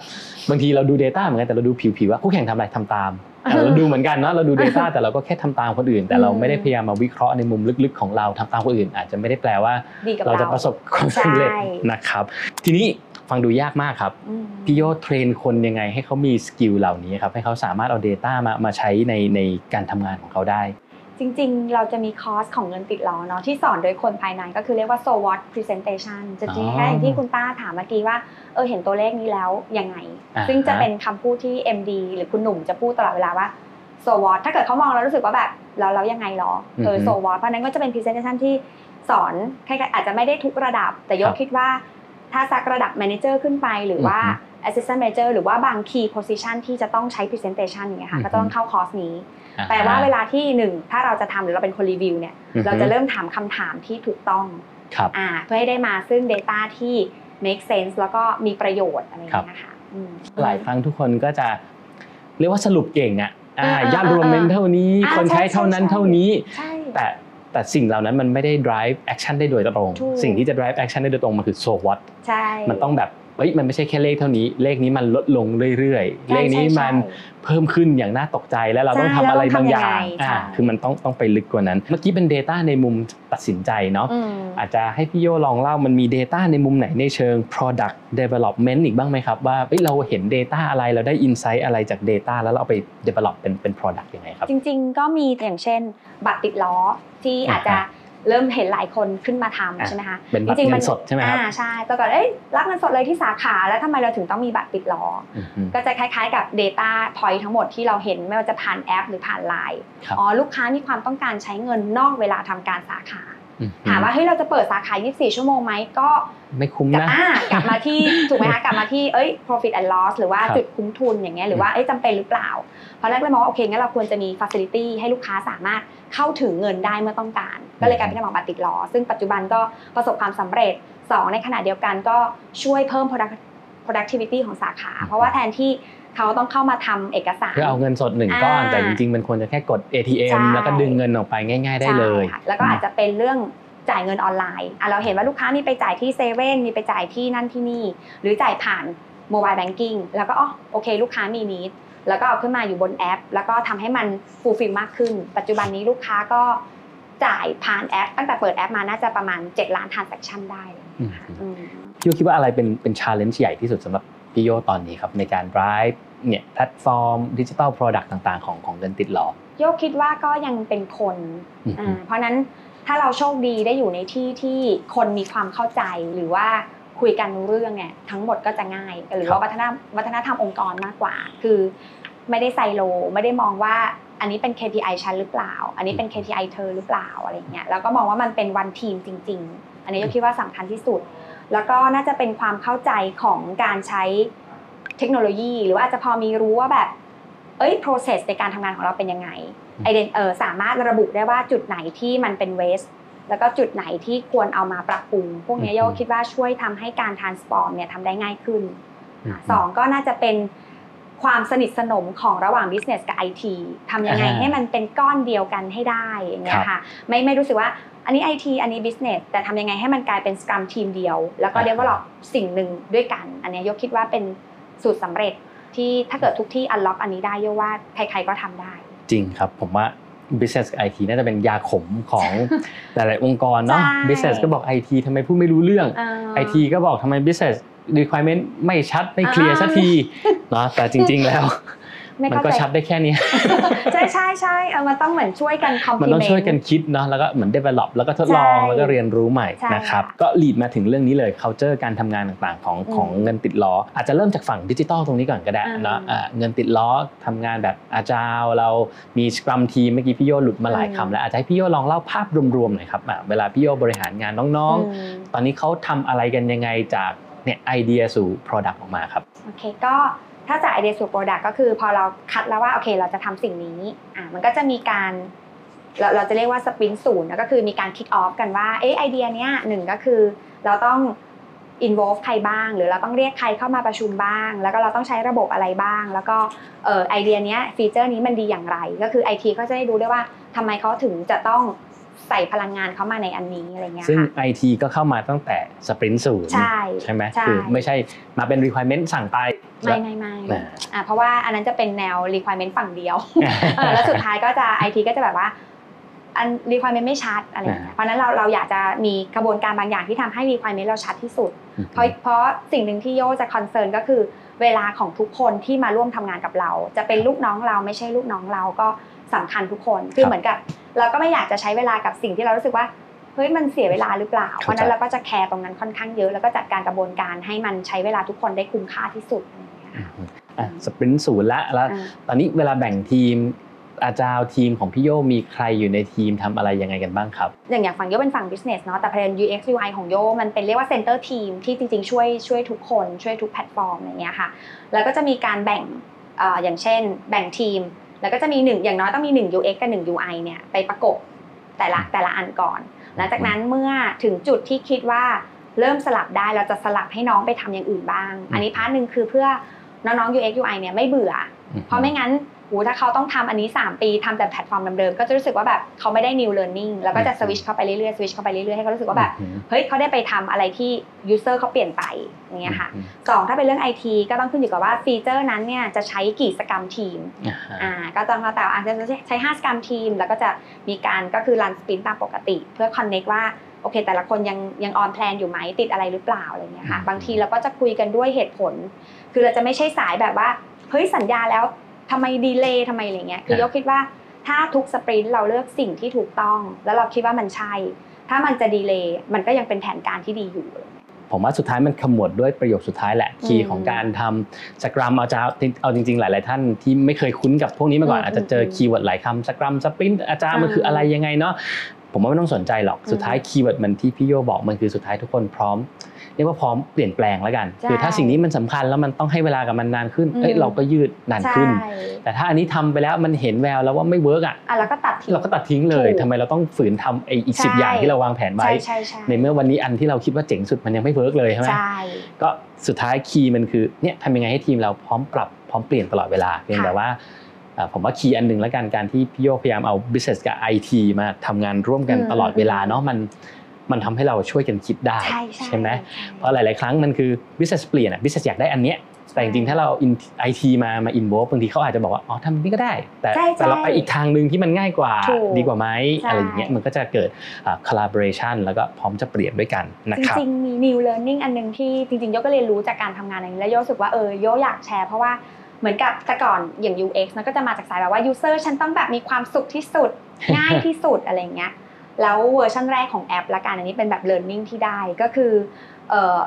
บางทีเราดู data เหมือนกันแต่เราดูผิวๆว่าคู่แข่งทำอะไรทำตามอะเราดูเหมือนกันเนาะเราดู data แต่เราก็แค่ทำตามคนอื่น แต่เราไม่ได้พยายามมาวิเคราะห์ในมุมลึกๆของเราทำตามคนอื่น อาจจะไม่ได้แปลว่าดีกับเราเราจะประสบความสำเร็จใช่นะครับ ทีนี้ ฟังดูยากมากครับอืมพี่โย train คนยังไงให้เขามี skill เหล่านี้ครับให้เขาสามารถเอา Data มามาใช้ในในการทำงานของเขาได้ จริงๆ เราจะมีคอร์สของเงินติดล้อเนาะที่สอนโดยคนภายในก็คือเรียกว่า so what presentation จะจริงอ๋อแค่อย่างที่คุณต้าถามเมื่อกี้ว่าเออเห็นตัวเลขนี้แล้วยังไงอ่าซึ่งจะฮะเป็นคำพูดที่ MD หรือคุณหนุ่มจะพูดตลอดเวลาว่า so what ถ้าเกิดเขามองแล้วรู้สึกว่าแบบแล้วแล้วยังไงหรอเออ so what เพราะฉะนั้นก็จะเป็น presentation ที่สอนคล้ายๆอาจจะไม่ได้ทุกระดับแต่ยกคิดว่า ถ้าสักระดับ manager ขึ้นไปหรือว่า assistant manager หรือว่าบาง key position ที่จะต้องใช้ presentation อย่างเงี้ยค่ะก็ต้องเข้าคอร์สนี้อ่าแปลว่าเวลาที่หนึ่งถ้าเราจะทำหรือเราเป็นคนรีวิวเนี่ยอือฮึเราจะเริ่มถามคำถามที่ถูกต้องครับอ่าเพื่อให้ได้มาซึ่ง Data ที่ make sense แล้วก็มีประโยชน์อะไรอย่างเงี้ยนะคะอืมหลายครั้งทุกคนก็จะเรียกว่าสรุปเก่งอะอ่าอ่าอ่ายอดรวมเป็นเท่านี้อ่าคนใช้ใช่เท่านั้นใช่เท่านี้ใช่แต่ แต่สิ่งเหล่านั้นมันไม่ได้ drive action ได้โดยตรงถูกสิ่งที่จะ drive action ได้โดยตรงมันคือ so what ใช่มันต้องแบบ เฮ้ยมันไม่ใช่แค่เลขเท่านี้ เลขนี้มันลดลงเรื่อยๆใช่เลขนี้ใช่มันใช่เพิ่มขึ้นอย่างน่าตกใจแล้วเราต้องใช่ทำอะไรบางอย่างแล้วเราทำยังไงอ่าใช่คือมันต้องต้องไปลึกกว่านั้น เมื่อกี้เป็น Data ในมุมตัดสินใจเนาะอืมอาจจะให้พี่โยลองเล่ามันมี Data ในมุมไหนในเชิง Product Development อีกบ้างไหมครับ ว่าเอ้ยเราเห็น Data อะไรเราได้ Insight อะไรจาก Data แล้วเราเอาไป Develop เป็นเป็น Product ยังไงครับ จริง ๆ ก็มีอย่างเช่น บัตรติดล้อที่อ่าฮะอาจจะ เริ่มเห็นหลายคนขึ้นมาทำอะใช่ไหมคะเป็นบัตรจริงๆเงิมันสดใช่ไหมครับอ่าใช่แต่ก่อนเอ้ยรับเงินสดเลยที่สาขาแล้วทำไมเราถึงต้องมีบัตรติดล้ออือฮึก็จะคล้ายๆกับ Data Point ทั้งหมดที่เราเห็นไม่ว่าจะผ่านแอป หรือผ่านไลน์ครับอ๋อลูกค้ามีความต้องการใช้เงินนอกเวลาทำการสาขาอือฮึถามว่าเฮ้ยเราจะเปิดสาขา 24 ชั่วโมงไหมก็ไม่คุ้มกลับนะอ่ากลับมาที่ถูกไหมคะกลับมาที่เอ้ย profit and loss หรือว่าครับจุดคุ้มทุนอย่างเงี้ยหรือว่าเอ้ยจำเป็นหรือเปล่า เพราะแรกเลยมองว่าโอเคงั้นเราควรจะมี facility ให้ลูกค้าสามารถเข้าถึงเงินได้เมื่อต้องการ ก็เลยกลายเป็นระบบบัตรติดล้อซึ่งปัจจุบันก็ประสบความสำเร็จสองในขณะเดียวกันก็ช่วยเพิ่ม product- productivity ของสาขา เพราะว่าแทนที่เขาต้องเข้ามาทำเอกสาร เพื่อเอาเงินสดหนึ่งก้อนอ่าแต่จริงๆ มันควรจะแค่กด ATM ใช่แล้วก็ดึงเงินออกไปง่าย ๆ ได้เลยใช่ค่ะแล้วก็อาจจะเป็นเรื่องจ่ายเงินออนไลน์อะเราเห็นว่าลูกค้ามีไปจ่ายที่เซเว่นมีไปจ่ายที่นั่นที่นี่ หรือจ่ายผ่าน mobile banking แล้วก็อ๋อโอเค ลูกค้ามี need แล้วก็เอาขึ้นมาอยู่บนแอป แล้วก็ทำให้มัน fulfill มากขึ้น ปัจจุบันนี้ลูกค้าก็จ่ายผ่านแอป ตั้งแต่เปิดแอปมาน่าจะประมาณ 7 ล้านทราน a c t ชันได้อืมอืมพี่โยคิดว่าอะไรเป็นเป็น challenge ใหญ่ที่สุดสำหรับพี่โยตอนนี้ครับในการ drive เนี่ยแพลตฟอร์มดิจิ t a ลโปรดักต์ต่าง ๆ ของของเงินติดล้อโยก็คิดว่าก็ยังเป็นคนอืมอ่าเพราะฉะนั้นถ้าเราโชคดีได้อยู่ในที่ที่คนมีความเข้าใจหรือว่าคุยกันรู้เรื่องเนี่ยทั้งหมดก็จะง่าย หรือว่าวัฒนธรรมวัฒนธรรมองค์กรมากกว่า คือ ไม่ได้ไซโล ไม่ได้มองว่าอันนี้เป็น KPI ฉันหรือเปล่า อันนี้เป็น KPI เธอหรือเปล่าอะไรเงี้ยแล้วก็มองว่ามันเป็นวันทีมจริง ๆ อันนี้โยคิดว่าสำคัญที่สุด แล้วก็น่าจะเป็นความเข้าใจของการใช้เทคโนโลยี หรือว่าอาจจะพอมีรู้ว่าแบบเอ้ย process ในการทำงานของเราเป็นยังไงอืมไอเดนเออสามารถระบุได้ว่าจุดไหนที่มันเป็น waste แล้วก็จุดไหนที่ควรเอามาปรับปรุง พวกเนี้ยโยคิดว่าช่วยทำให้การ transform เนี่ยทำได้ง่ายขึ้นอืมสองก็น่าจะเป็น ความสนิทสนมของระหว่าง business กับ IT ทำยังไงอ่าให้มันเป็นก้อนเดียวกันให้ได้อย่างเงี้ยค่ะไม่ไม่รู้สึกว่าอันนี้ IT อันนี้ business แต่ทำยังไงให้มันกลายเป็น scrum ทีมเดียว แล้วก็อ่า develop สิ่งหนึ่งด้วยกัน อันเนี้ยโยคิดว่าเป็นสูตรสำเร็จที่ถ้าเกิดทุกที่ unlock อันนี้ได้โยว่าใครๆก็ทำได้ จริงครับผมว่า business กับ IT น่าจะเป็นยาขมของหลาย ๆ องค์กรเนาะใช่ business ก็บอก IT ทำไมพูดไม่รู้เรื่องเอ่อ IT ก็บอกทำไม business requirement ไม่ชัดไม่เคลียร์อ่าสักทีเนาะแต่จริง ๆแล้วไม่มันเข้าก็ใจชัดได้แค่เนี้ยใช่ใช่ใช่เออมันต้องเหมือนช่วยกัน complement มันต้องช่วยกันคิดเนาะแล้วก็เหมือน develop แล้วก็ทดลองใช่แล้วก็เรียนรู้ใหม่ใช่นะครับค่ะก็ lead มาถึงเรื่องนี้เลย culture การทำงานต่างๆ ของอืมของเงินติดล้อ อาจจะเริ่มจากฝั่งดิจิทัลตรงนี้ก่อนก็ได้อืมเนาะอ่าเงินติดล้อทำงานแบบอาจารย์เรามี scrum team เมื่อกี้พี่โยหลุดมาหลายอืมคำแล้วอาจจะให้พี่โยลองเล่าภาพรวมๆหน่อยครับอะเวลาพี่โยบริหารงานน้องอืมๆตอนนี้เขาทำอะไรกันยังไงจาก เนี่ยไอเดียสู่ product ออกมาครับโอเคก็ถ้าจากไอเดียสู่ product ก็คือพอเราคัดแล้วว่าโอเคเราจะทำสิ่งนี้อะมันก็จะมีการเราเราจะเรียกว่า sprint ศูนย์ก็คือมีการ kick off กันว่าเอ๊ะไอเดียเนี้ยหนึ่งก็คือเราต้อง involve ใครบ้าง หรือเราต้องเรียกใครเข้ามาประชุมบ้าง แล้วก็เราต้องใช้ระบบอะไรบ้าง แล้วก็เออไอเดียเนี้ย feature นี้มันดีอย่างไร ก็คือ IT ก็จะได้รู้ได้ว่าทำไมเขาถึงจะต้อง ใส่พลังงานเข้ามาในอันนี้อะไรเงี้ยซึ่งค่ะ IT ก็เข้ามาตั้งแต่สปรินต์ศูนย์ใช่ใช่ไหมใช่คือไม่ใช่มาเป็น requirement สั่งไป ไม่ไม่ไม่อ่าอ่าเพราะว่าอันนั้นจะเป็นแนว requirement ฝั่งเดียวเออแล้วสุดท้ายก็จะ IT ก็จะแบบว่าอัน requirement ไม่ชัดอะไรอย่างเงี้ยเพราะฉะนั้นเราเราอยากจะมีกระบวนการบางอย่างที่ทำให้ requirement เราชัดที่สุด เพราะเพราะสิ่งหนึ่งที่โยจะคอนเซิร์นก็คือ เวลาของทุกคนที่มาร่วมทำงานกับเรา จะเป็นลูกน้องเราไม่ใช่ลูกน้องเราก็สำคัญทุกคนคือเหมือนกับ เราก็ไม่อยากจะใช้เวลากับสิ่งที่เรารู้สึกว่าเฮ้ยมันเสียเวลาหรือเปล่า เพราะฉะนั้นเราก็จะแคร์ตรงนั้นค่อนข้างเยอะ แล้วก็จัดการกระบวนการให้มันใช้เวลาทุกคนได้คุ้มค่าที่สุดอะไรอย่างเงี้ยค่ะอะ sprint ศูนย์ละแล้วอ่าตอนนี้เวลาแบ่งทีม อาจารย์ทีมของพี่โยมีใครอยู่ในทีมทำอะไรยังไงกันบ้างครับ อย่างอย่างฝั่งโยเป็นฝั่ง business เนาะแต่ประเด็น UX UI ของโยมันเป็นเรียกว่า center team ที่จริงๆ ช่วยช่วยทุกคนช่วยทุกแพลตฟอร์มอย่างเงี้ยค่ะแล้วก็จะมีการแบ่งอย่างเช่น แบ่งทีม แล้วก็จะมีหนึ่งอย่างน้อยต้องมี 1 UX กับ1 UI เนี่ยไปประกบแต่ละแต่ละอันก่อนหลังจากนั้นเมื่อถึงจุดที่คิดว่าเริ่มสลับได้เราจะสลับให้น้องไปทำอย่างอื่นบ้าง อันนี้ part หนึ่งคือเพื่อน้องๆ UX UI เนี่ยไม่เบื่อ เพราะไม่งั้น ถ้าเขาต้องทำอันนี้ 3 ปีทำแต่แพลตฟอร์มเดิมๆก็จะรู้สึกว่าแบบเขาไม่ได้ new learning แล้วก็จะสวิชเข้าไปเรื่อยๆสวิชเข้าไปเรื่อยๆให้เขารู้สึกว่าแบบเฮ้ยเขาได้ไปทำอะไรที่ user เขาเปลี่ยนไปอย่างเงี้ยค่ะสองถ้าเป็นเรื่อง IT ก็ต้องขึ้นอยู่กับว่า feature นั้นเนี่ยจะใช้กี่ scrum team อ่าก็ต้องแล้วแต่อาจจะใช้5 scrum team แล้วก็จะมีการก็คือ run sprint ตามปกติ เพื่อ connect ว่าโอเค แต่ละคนยังยัง on plan อยู่ไหมติดอะไรหรือเปล่าอะไรเงี้ยค่ะอืมบางทีเราก็จะคุยกันด้วยเหตุผล คือเราจะไม่ใช่สายแบบว่าเฮ้ยสัญญาแล้ว ทำไม delay ทำไมอะไรเงี้ยคือโยคิดว่าถ้าทุก sprint เราเลือกสิ่งที่ถูกต้อง แล้วเราคิดว่ามันใช่ ถ้ามันจะ delay มันก็ยังเป็นแผนการที่ดีอยู่อะไรเงี้ยผมว่าสุดท้ายมันขมวดด้วยประโยคสุดท้ายแหละคีอืย์มของการทำ scrum เอาจะเอาจริง ๆ หลาย ๆ ท่านที่ไม่เคยคุ้นกับพวกนี้มาก่อนอืมอาจจะเจออืม keyword หลายคำ scrum sprint อาจารย์มันอืมคืออะไรยังไงเนาะผมว่าไม่ต้องสนใจหรอกอืมสุดท้าย keyword มันที่พี่โยบอกมันคือสุดท้ายทุกคนพร้อม เรียกว่าพร้อมเปลี่ยนแปลงแล้วกันใช่คือถ้าสิ่งนี้มันสำคัญแล้วมันต้องให้เวลากับมันนานขึ้นเอ้ยอืมเราก็ยืดนานขึ้นใช่แต่ถ้าอันนี้ทำไปแล้วมันเห็นแววแล้วว่าไม่ work อะอะแล้วก็ตัดทิ้งเราก็ตัดทิ้งเลยถูกทำไมเราต้องฝืนทำไอ้อีกสิบใช่อย่างที่เราวางแผนไว้ใช่ใช่ใช่ในเมื่อวันนี้อันที่เราคิดว่าเจ๋งสุดมันยังไม่ work เลยใช่ไหมใช่ก็สุดท้าย key มันคือเนี่ยทำยังไงให้ทีมเราพร้อมปรับพร้อมเปลี่ยนตลอดเวลาเพียงแต่ว่าเอ่อผมว่า key อันหนึ่งแล้วกันการที่พี่โยพยายามเอา business กับ IT มาทำงานร่วมกันอืมตลอดเวลาเนาะมัน มันทำให้เราช่วยกันคิดได้ใช่ใช่ไหมใช่เพราะหลาย ๆ ครั้งมันคือ business เปลี่ยนอะ business อยากได้อันเนี้ยแต่จริงๆ ถ้าเรา in- IT มามา involve บางทีเขาอาจจะบอกว่า อ๋อทำนี่ก็ได้ แต่ใช่แต่เราไปใช่อีกทางหนึ่งที่มันง่ายกว่าถูกดีกว่าไหมใช่อะไรอย่างเงี้ยมันก็จะเกิดอ่า collaboration แล้วก็พร้อมจะเปลี่ยนด้วยกันนะจครับริงๆ มี new learning อันหนึงที่จริงๆโยก็เรียนรู้จากการทำงานอย่างนี้แล้วโยรู้สึกว่าเออโยอยากแชร์เพราะว่าเหมือนกับแต่ก่อนอย่าง UX มันก็จะมาจากสายแบบว่า user ฉันต้องแบบมีความสุขที่สุดง่ายที่สุดอะไรอย่างเงี้ย แล้วเวอร์ชันแรกของแอปละกันอันนี้เป็นแบบ learning ที่ได้ก็คือเอ่อ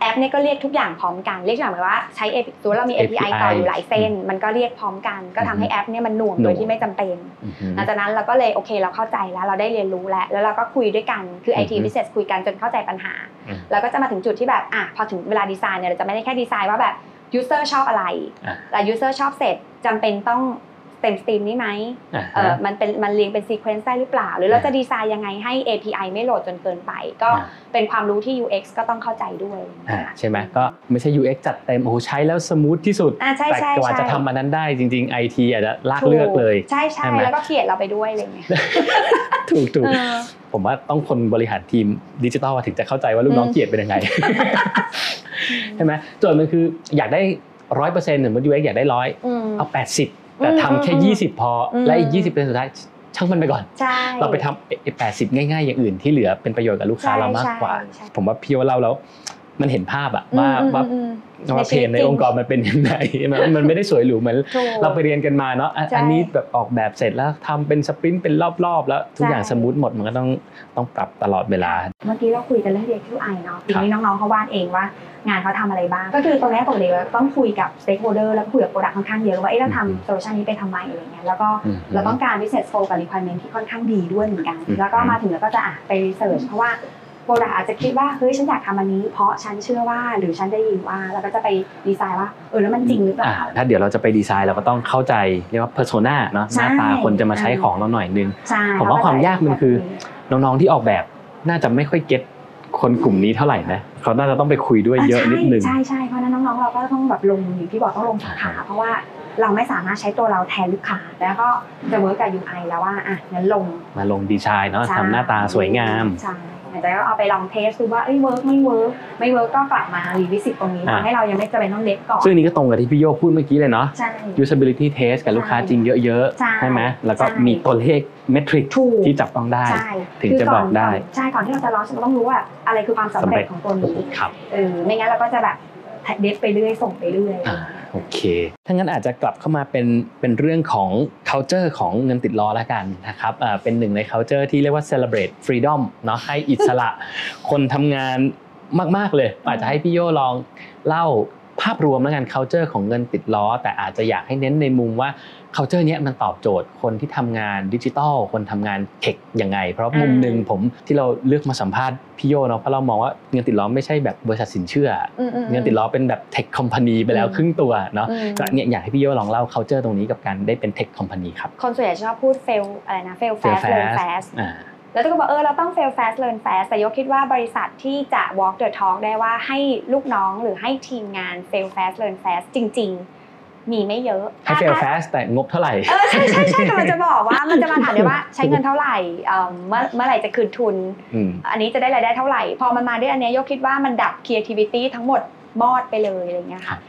แอปเนี่ยก็เรียกทุกอย่างพร้อมกัน เรียกอย่างเหมือนว่าใช้ API ตัวเรามี API API ต่ออยู่หลายเส้น มันก็เรียกพร้อมกัน ก็ทำให้แอปเนี่ยมันหน่วงโดยที่ไม่จำเป็นอือฮึหลังจากนั้นเราก็เลยโอเคเราเข้าใจแล้วเราได้เรียนรู้แล้ว แล้วเราก็คุยด้วยกันคือ IT อือฮึ Business คุยกันจนเข้าใจปัญหาอืมแล้วก็จะมาถึงจุดที่แบบอะพอถึงเวลาดีไซน์เนี่ยเราจะไม่ได้แค่ดีไซน์ว่าแบบ user ชอบอะไรอะแต่ user ชอบเสร็จจำเป็นต้องเต็ม stream นี้ไหมอ่าเอฮะอมันเป็นมันเรียงเป็น sequence ได้หรือเปล่า หรือเราอ่าจะดีไซน์ยังไงให้ API ไม่โหลดจนเกินไป ก็อ่าเป็นความรู้ที่ UX ก็ต้องเข้าใจด้วยอ่าใช่ไหมก็ไม่ใช่ UX จัดเต็มโอ้โหใช้แล้วสมูทที่สุดอ่าใช่แต่ใช่กว่าใช่จะทำมันนั้นได้จริงๆ IT อาจจะลากเลือกเลย ใช่ใช่ใช่ไหมแล้วก็เขียนเราไปด้วยอะไรอย่างเงี้ยถูกถูกเออผมว่าต้องคนบริหารทีมดิจิทัลถึงจะเข้าใจว่าลูกน้องอืมเกลียดเป็นยังไงใช่ไหมโจทย์มันคืออยากได้ร้อยเปอร์เซ็นต์สมมติ UX อยากได้ร้อยอืมเอาแปดสิบ แต่อืมทำแค่อืมยี่สิบพออมและอีกยี่สิบเป็นสุดท้ายช่างมันไปก่อนใช่เราไปทำแปดสิบง่ายๆ อย่างอื่นที่เหลือเป็นประโยชน์กับลูกค้าใช่เรามากกว่าใช่ใช่ผมว่าพี่ว่าเล่าแล้ว มันเห็นภาพอะว่าอืมว่าอืมอืม ว่า pain ในชีวิตจริงองค์กรมันเป็นยังไงมันมันไม่ได้สวยหรูเหมือนถูกเราไปเรียนกันมาเนาะอันใช่อันนี้แบบออกแบบเสร็จแล้วทำเป็น sprint เป็นรอบๆ แล้วทุกอย่างใช่ smooth หมดมันก็ต้องต้องปรับตลอดเวลา เมื่อกี้เราคุยกันเรื่อง UX UI เนาะทีนี้น้องๆเขาวาดเองว่างานเขาทำอะไรบ้าง ก็คือตรงนี้ปกติเราต้องคุยกับ stakeholder แล้วก็คุยกับ product ค่อนข้างเยอะว่าเอ๊ะเราอืมทำ solution นี้ไปทำไมอะไรเงี้ยแล้วก็อืมเราต้องการ business flow กับ requirement ที่ค่อนข้างดีด้วยเหมือนกันอืมแล้วก็มาถึงแล้วก็จะอะไป research เพราะว่า product อาจจะคิดว่าเฮ้ยฉันอยากทำอันนี้ เพราะฉันเชื่อว่าหรือฉันได้ยินว่าแล้วก็จะไปดีไซน์ว่าเออแล้วมันจริงหรือเปอ่าล่าถ้าเดี๋ยวเราจะไปดีไซน์เราก็ต้องเข้าใจเรียกว่า persona เนาะหใช่น้าตาคนจะมาใช้ของเราหน่อยนึงใช่ผมว่าความยากมันคือ น้องๆที่ออกแบบน่าจะไม่ค่อยเก็ตคนกลุ่มนี้เท่าไหร่นะเขาน่าจะต้องไปคุยด้วยเยอะนิดนึงใช่ใช่เพราะฉะนั้นน้องๆเราก็ต้องแบบลงอย่างที่บอกต้องลงสาขาเพราะว่าเราไม่สามารถใช้ตัวเราแทนลูกค้าแล้วก็จะเวิร์กกับ UI แล้วว่าอะงั้นลงมาลงดีไซน์เนาะใช่ทำหน้าตาสวยงาม ใช่แต่ก็เอาไปลอง test ดูว่าเอ้ย work ไม่ work ไม่ work ก็กลับมา revisit ตรงนี้อะทำให้เรายังไม่จำเป็นต้องเล็กก่อนซึ่งอันนี้ก็ตรงกับที่พี่โยพูดเมื่อกี้เลยเนาะใช่ usability test กับลูกค้าจริงเยอะใช่ๆใช่ไหมแล้วก็ใช่มีตัวเลข metric ถูกที่จับต้องได้ใช่ถึงจะบอกได้คืนใช่ก่อนที่เราจะลองเราต้องรู้ว่าอะไรคือความสำสำเร็เร็จจของตัวนี้ครับเออไม่งั้นเราก็จะแบบ dev ไปเรื่อยส่งไปเรื่อยอ่าโอเค ถ้างั้นอาจจะกลับเข้ามาเป็นเป็นเรื่องของ culture ของเงินติดล้อแล้วกันนะครับอ่าเป็นหนึ่งใน culture ที่เรียกว่า celebrate freedom เนาะให้อิสระคนทำงานมาก ๆ เลย อาจจะให้พี่โยลองเล่า ภาพรวมแล้วกัน culture ของเงินติดล้อ แต่อาจจะอยากให้เน้นในมุมว่า culture เนี้ยมันตอบโจทย์คนที่ทำงานดิจิทัลคนทำงานเทคยังไง เพราะมุมหนึ่งผมที่เราเลือกมาสัมภาษณ์พี่โยเนาะเพราะเรามองว่าเงินติดล้อไม่ใช่แบบบริษัทสินเชื่อออืมๆๆเงินติดล้อเป็นแบบเทคคอมพานีไปแล้วอืมครึ่งตัวเนาะอืมก็เนี่ยอยากให้พี่โยลองเล่า culture ตรงนี้กับการได้เป็นเทคคอมพานีครับคนส่วนใหญ่ชอบพูด fail อะไรนะ fail fail fast learn fast fast อ่า แล้วตุ๊กก็บอกเออเราต้อง fail fast learn fast แต่ยกคิดว่าบริษัทที่จะ walk the talk ได้ว่าให้ลูกน้องหรือให้ทีมงาน fail fast learn fast จริง ๆ มีไม่เยอะให้ fail fast แต่งบเท่าไหร่ เออใช่ใช่ใช่กำลังจะบอกว่ามันจะมาถามได้ว่าใช้เงินเท่าไหร่เอิ่มเมื่อเมื่อไหร่จะคืนทุน อืม อันนี้จะได้รายได้เท่าไหร่ พอมันมาด้วยอันเนี้ยยกคิดว่ามันดับ creativity ทั้งหมดมอดไปเลยอะไรเงี้ยครัค่ะบ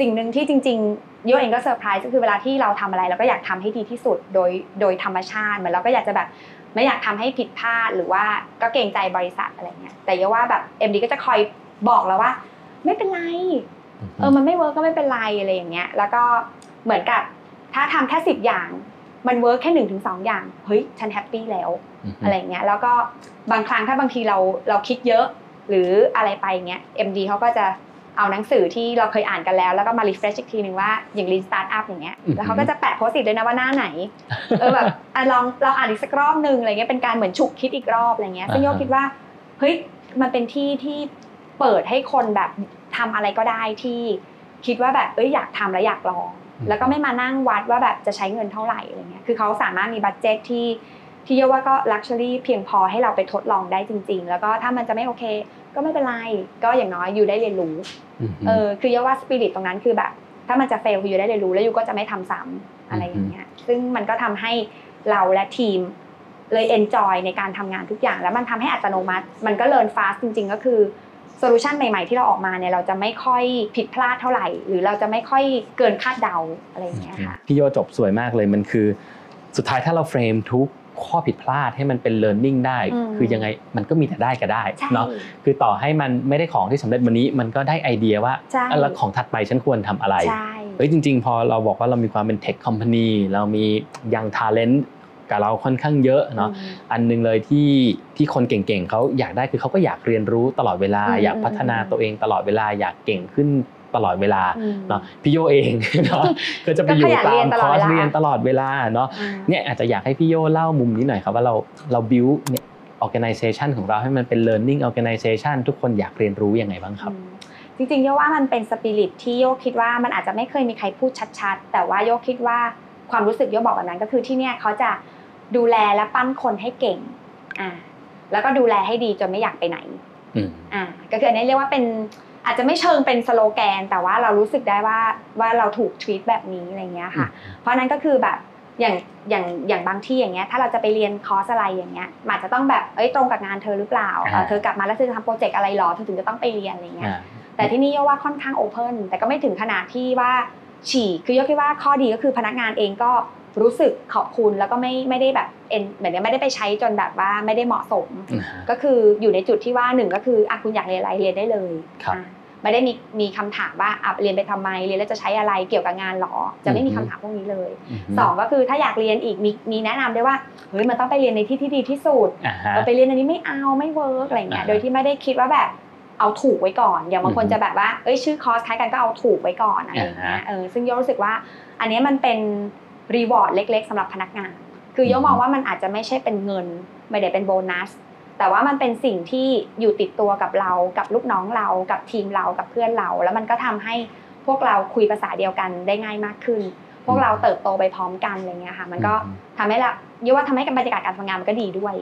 สิ่งหนึ่งที่จริงๆโยเองก็เซอร์ไพรส์ก็คือเวลาที่เราทำอะไรเราก็อยากทำให้ดีที่สุดโดยโดยธรรมชาติเหมือนเราก็อยากจะแบบ ไม่อยากทำให้ผิดพลาดหรือว่าก็เกรงใจบริษัทอะไรเงี้ยแต่โยว่าแบบ MD ก็จะคอยบอกเราว่า ไม่เป็นไรเออมันไม่ work ก็ไม่เป็นไรอะไรอย่างเงี้ย แล้วก็เหมือนกับถ้าทำแค่สิบอย่างมัน work แค่หนึ่งถึงสองอย่างเฮ้ยฉัน happy แล้วอะไรอย่างเงี้ยแล้วก็บางครั้งถ้าบางทีเราเราคิดเยอะหรืออะไรไปเงี้ย MD เขาก็จะ เอาหนังสือที่เราเคยอ่านกันแล้ว แล้วก็มา refresh อีกทีหนึ่งว่าอย่าง Lean Startup อย่างเงี้ยอือฮึแล้วเขาก็จะแปะโพสต์อิทเลยนะว่าหน้าไหนเออแบบอะลองลองอ่านอีกสักรอบหนึ่งอะไรเงี้ยเป็นการเหมือนฉุกคิดอีกรอบอะไรเงี้ยซึ่งโยคิดว่าเฮ้ยมันเป็นที่ที่เปิดให้คนแบบทำอะไรก็ได้ที่คิดว่าแบบเอ้ยอยากทำแล้วอยากลองอืมแล้วก็ไม่มานั่งวัดว่าแบบจะใช้เงินเท่าไหร่อะไรเงี้ยคือเขาสามารถมีบัตเจตที่ ที่เรียกว่าก็ luxury เพียงพอให้เราไปทดลองได้จริง ๆ แล้วก็ถ้ามันจะไม่โอเค ก็ไม่เป็นไร ก็อย่างน้อย you ได้เรียนรู้มเออคือเรียกว่าสปิริตตรงนั้นคือแบบ ถ้ามันจะ fail คือ you ได้เรียนรู้แล้ว you ก็จะไม่ทำซ้ำอะไรอย่างเงี้ยซึ่งมันก็ทำให้เราและทีมเลย enjoy ในการทำงานทุกอย่าง แล้วมันทำให้อัตโนมัติ มันก็ learn fast จริง ๆ ก็คือ solution ใหม่ๆที่เราออกมาเนี่ยเราจะไม่ค่อยผิดพลาดเท่าไหร่ หรือเราจะไม่ค่อยเกินคาดเดาอะไรอย่างเงี้ยค่ะพี่โยจบสวยมากเลยมันคือ สุดท้ายถ้าเราเฟรมทุก ข้อผิดพลาดให้มันเป็น learning ได้อืมคือยังไงมันก็มีแต่ได้ก็ได้ใช่เนาะคือต่อให้มันไม่ได้ของที่สำเร็จวันนี้มันก็ได้ไอเดียว่าใช่อะแล้วของถัดไปฉันควรทำอะไรใช่เฮ้ยจริง ๆ พอเราบอกว่าเรามีความเป็น tech company เรามียัง talent กับเราค่อนข้างเยอะเนาะอืมอันหนึงเลยที่ที่คนเก่งๆเขาอยากได้คือเขาก็อยากเรียนรู้ตลอดเวลาอืมอยากพัฒนาอืมตัวเองตลอดเวลาอยากเก่งขึ้น ตลอดเวลาอืมเนาะพี่โยเองเนาะก็จะไปอยู่ก็ขยันตาเรียมนตคลออดร์สเวลาเรียนตลอดเวลาเนาะอืมเนี่ยอาจจะอยากให้พี่โยเล่ามุมนี้หน่อยครับว่าเราเรา build เนี่ย organization ของเราให้มันเป็น learning organization ทุกคนอยากเรียนรู้ยังไงบ้างครับอืมจริงๆโยว่ามันเป็นสปิริตที่โยคิดว่ามันอาจจะไม่เคยมีใครพูดชัด ๆ แต่ว่าโยคิดว่าความรู้สึกโยบอกแบบนั้นก็คือที่เนี่ยเขาจะดูแลและปั้นคนให้เก่งอ่าแล้วก็ดูแลให้ดีจนไม่อยากไปไหนอืมอ่าก็คืออันนี้เรียกว่าเป็น อาจจะไม่เชิงเป็นสโลแกน แต่ว่าเรารู้สึกได้ว่าว่าเราถูกทวีตแบบนี้อะไรเงี้ยค่ะ เพราะฉะนั้นก็คือแบบอย่างอย่างอย่างบางที่อย่างเงี้ยถ้าเราจะไปเรียนคอร์สอะไรอย่างเงี้ยมันอาจจะต้องแบบเอ้ยตรงกับงานเธอหรือเปล่าเอ่ออ่าเธอกลับมาแล้วเธอจะทำ project อะไรหรอเธอถึงจะต้องไปเรียนอะไรเงี้ยอ่าแต่ที่นี่โยว่าค่อนข้าง open แต่ก็ไม่ถึงขนาดที่ว่าฉี่คือโยคิดว่าข้อดีก็คือพนักงานเองก็รู้สึกขอบคุณแล้วก็ไม่ไม่ได้แบบเอ็นเหมือนกับไม่ได้ไปใช้จนแบบว่าไม่ได้เหมาะสมอืมก็คืออยู่ในจุดที่ว่าหนึ่งก็คืออะคุณอยากเรียนอะไรเรียนได้เลยครับอะ ไม่ได้มีมีคำถามว่าอะเรียนไปทำไมเรียนแล้วจะใช้อะไรเกี่ยวกับงานหรอ จะไม่มีคำถามพวกนี้เลยสองก็คือถ้าอยากเรียนอีกมีมีแนะนำด้วยว่าเฮ้ยมันต้องไปเรียนในที่ที่ดีที่สุดอ่าฮะเราไปเรียนอันนี้ไม่เอาไม่ work อะไรเงี้ยอ่าโดยที่ไม่ได้คิดว่าแบบเอาถูกไว้ก่อน อย่างบางคนอือฮึจะแบบว่าเอ้ยชื่อคอร์สคล้ายกันก็เอาถูกไว้ก่อนอะไรอย่างเงี้ยอ่าฮะเออซึ่งโยรู้สึกว่า อันเนี้ยมันเป็น reward เล็ก ๆสำหรับพนักงาน คือโยอือฮึมองว่ามันอาจจะไม่ใช่เป็นเงิน ไม่ได้เป็นโบนัส แต่ว่ามันเป็นสิ่งที่อยู่ติดตัวกับเรา กับลูกน้องเรา กับทีมเรา กับเพื่อนเรา แล้วมันก็ทำให้พวกเราคุยภาษาเดียวกันได้ง่ายมากขึ้น พวกเราเติบโตไปพร้อมกันอะไรเงี้ยค่ะ มันก็อืมทำให้เราโยว่าทำให้บรรยากาศการทำงานมันก็ดีด้วย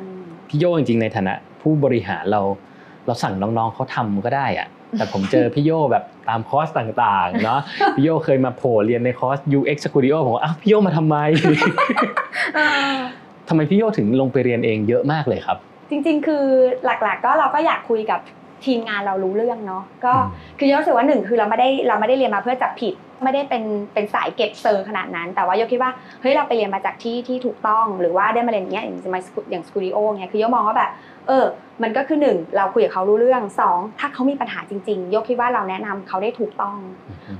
อืมพี่โยจริงๆในฐานะ ผู้บริหารเราเราสั่งน้องๆเขาทำก็ได้อะแต่ผมเจอพี่โยแบบตามคอร์สต่างๆเนาะพี่โยเคยมาโผล่เรียนในคอร์ส UX Studio ผมว่าอ้าวพี่โยมาทำไมเออทำไมพี่โยถึงลงไปเรียนเองเยอะมากเลยครับ จริง ๆ คือหลักๆ ก็เราก็อยากคุยกับทีมงานเรารู้เรื่องเนาะก็อืมคือโยรู้สึกว่าหนึ่งคือเราไม่ได้เราไม่ได้เรียนมาเพื่อจับผิด ไม่ได้เป็นเป็นสายเก็บเซอร์ขนาดนั้น แต่ว่าโยคิดว่าเฮ้ยเราไปเรียนมาจากที่ที่ถูกต้อง หรือว่าได้มาเรียนอย่างเงี้ยอย่างมาอย่างสตูดิโอเงี้ยคือโยมองว่าแบบเออ มันก็คือหนึ่งเราคุยกับเขารู้เรื่องสองถ้าเขามีปัญหาจริงๆ โยคิดว่าเราแนะนำเขาได้ถูกต้อง